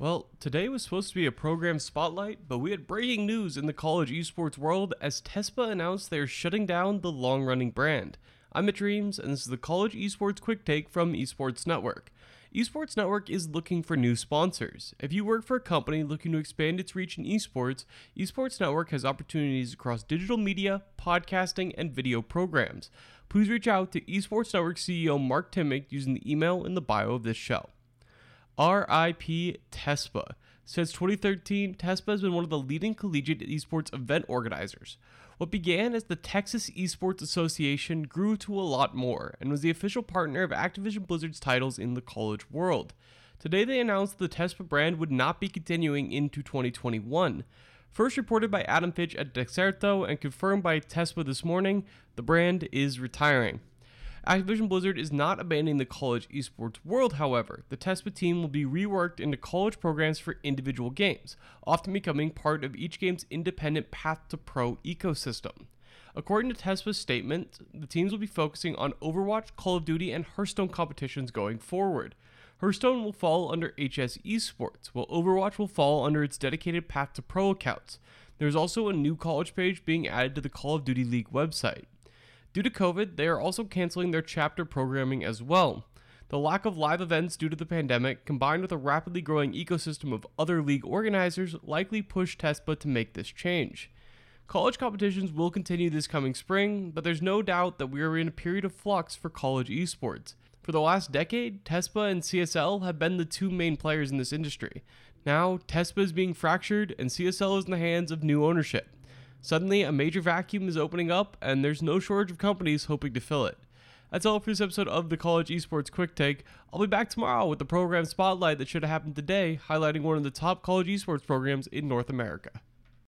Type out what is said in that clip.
Well, today was supposed to be a program spotlight, but we had breaking news in the college esports world as TESPA announced they are shutting down the long running brand. I'm Mitch Reams, and this is the College Esports Quick Take from Esports Network. Esports Network is looking for new sponsors. If you work for a company looking to expand its reach in esports, Esports Network has opportunities across digital media, podcasting, and video programs. Please reach out to Esports Network CEO Mark Timmick using the email in the bio of this show. RIP TESPA. Since 2013, TESPA has been one of the leading collegiate esports event organizers. What began as the Texas Esports Association grew to a lot more and was the official partner of Activision Blizzard's titles in the college world. Today, they announced the TESPA brand would not be continuing into 2021. First reported by Adam Fitch at Dexerto and confirmed by TESPA this morning, the brand is retiring. Activision Blizzard is not abandoning the college esports world, however. The TESPA team will be reworked into college programs for individual games, often becoming part of each game's independent path to pro ecosystem. According to TESPA's statement, the teams will be focusing on Overwatch, Call of Duty, and Hearthstone competitions going forward. Hearthstone will fall under HS Esports, while Overwatch will fall under its dedicated Path to Pro accounts. There's also a new college page being added to the Call of Duty League website. Due to COVID, they are also canceling their chapter programming as well. The lack of live events due to the pandemic, combined with a rapidly growing ecosystem of other league organizers, likely pushed TESPA to make this change. College competitions will continue this coming spring, but there's no doubt that we are in a period of flux for college esports. For the last decade, TESPA and CSL have been the two main players in this industry. Now, TESPA is being fractured and CSL is in the hands of new ownership. Suddenly, a major vacuum is opening up, and there's no shortage of companies hoping to fill it. That's all for this episode of the College Esports Quick Take. I'll be back tomorrow with the program spotlight that should have happened today, highlighting one of the top college esports programs in North America.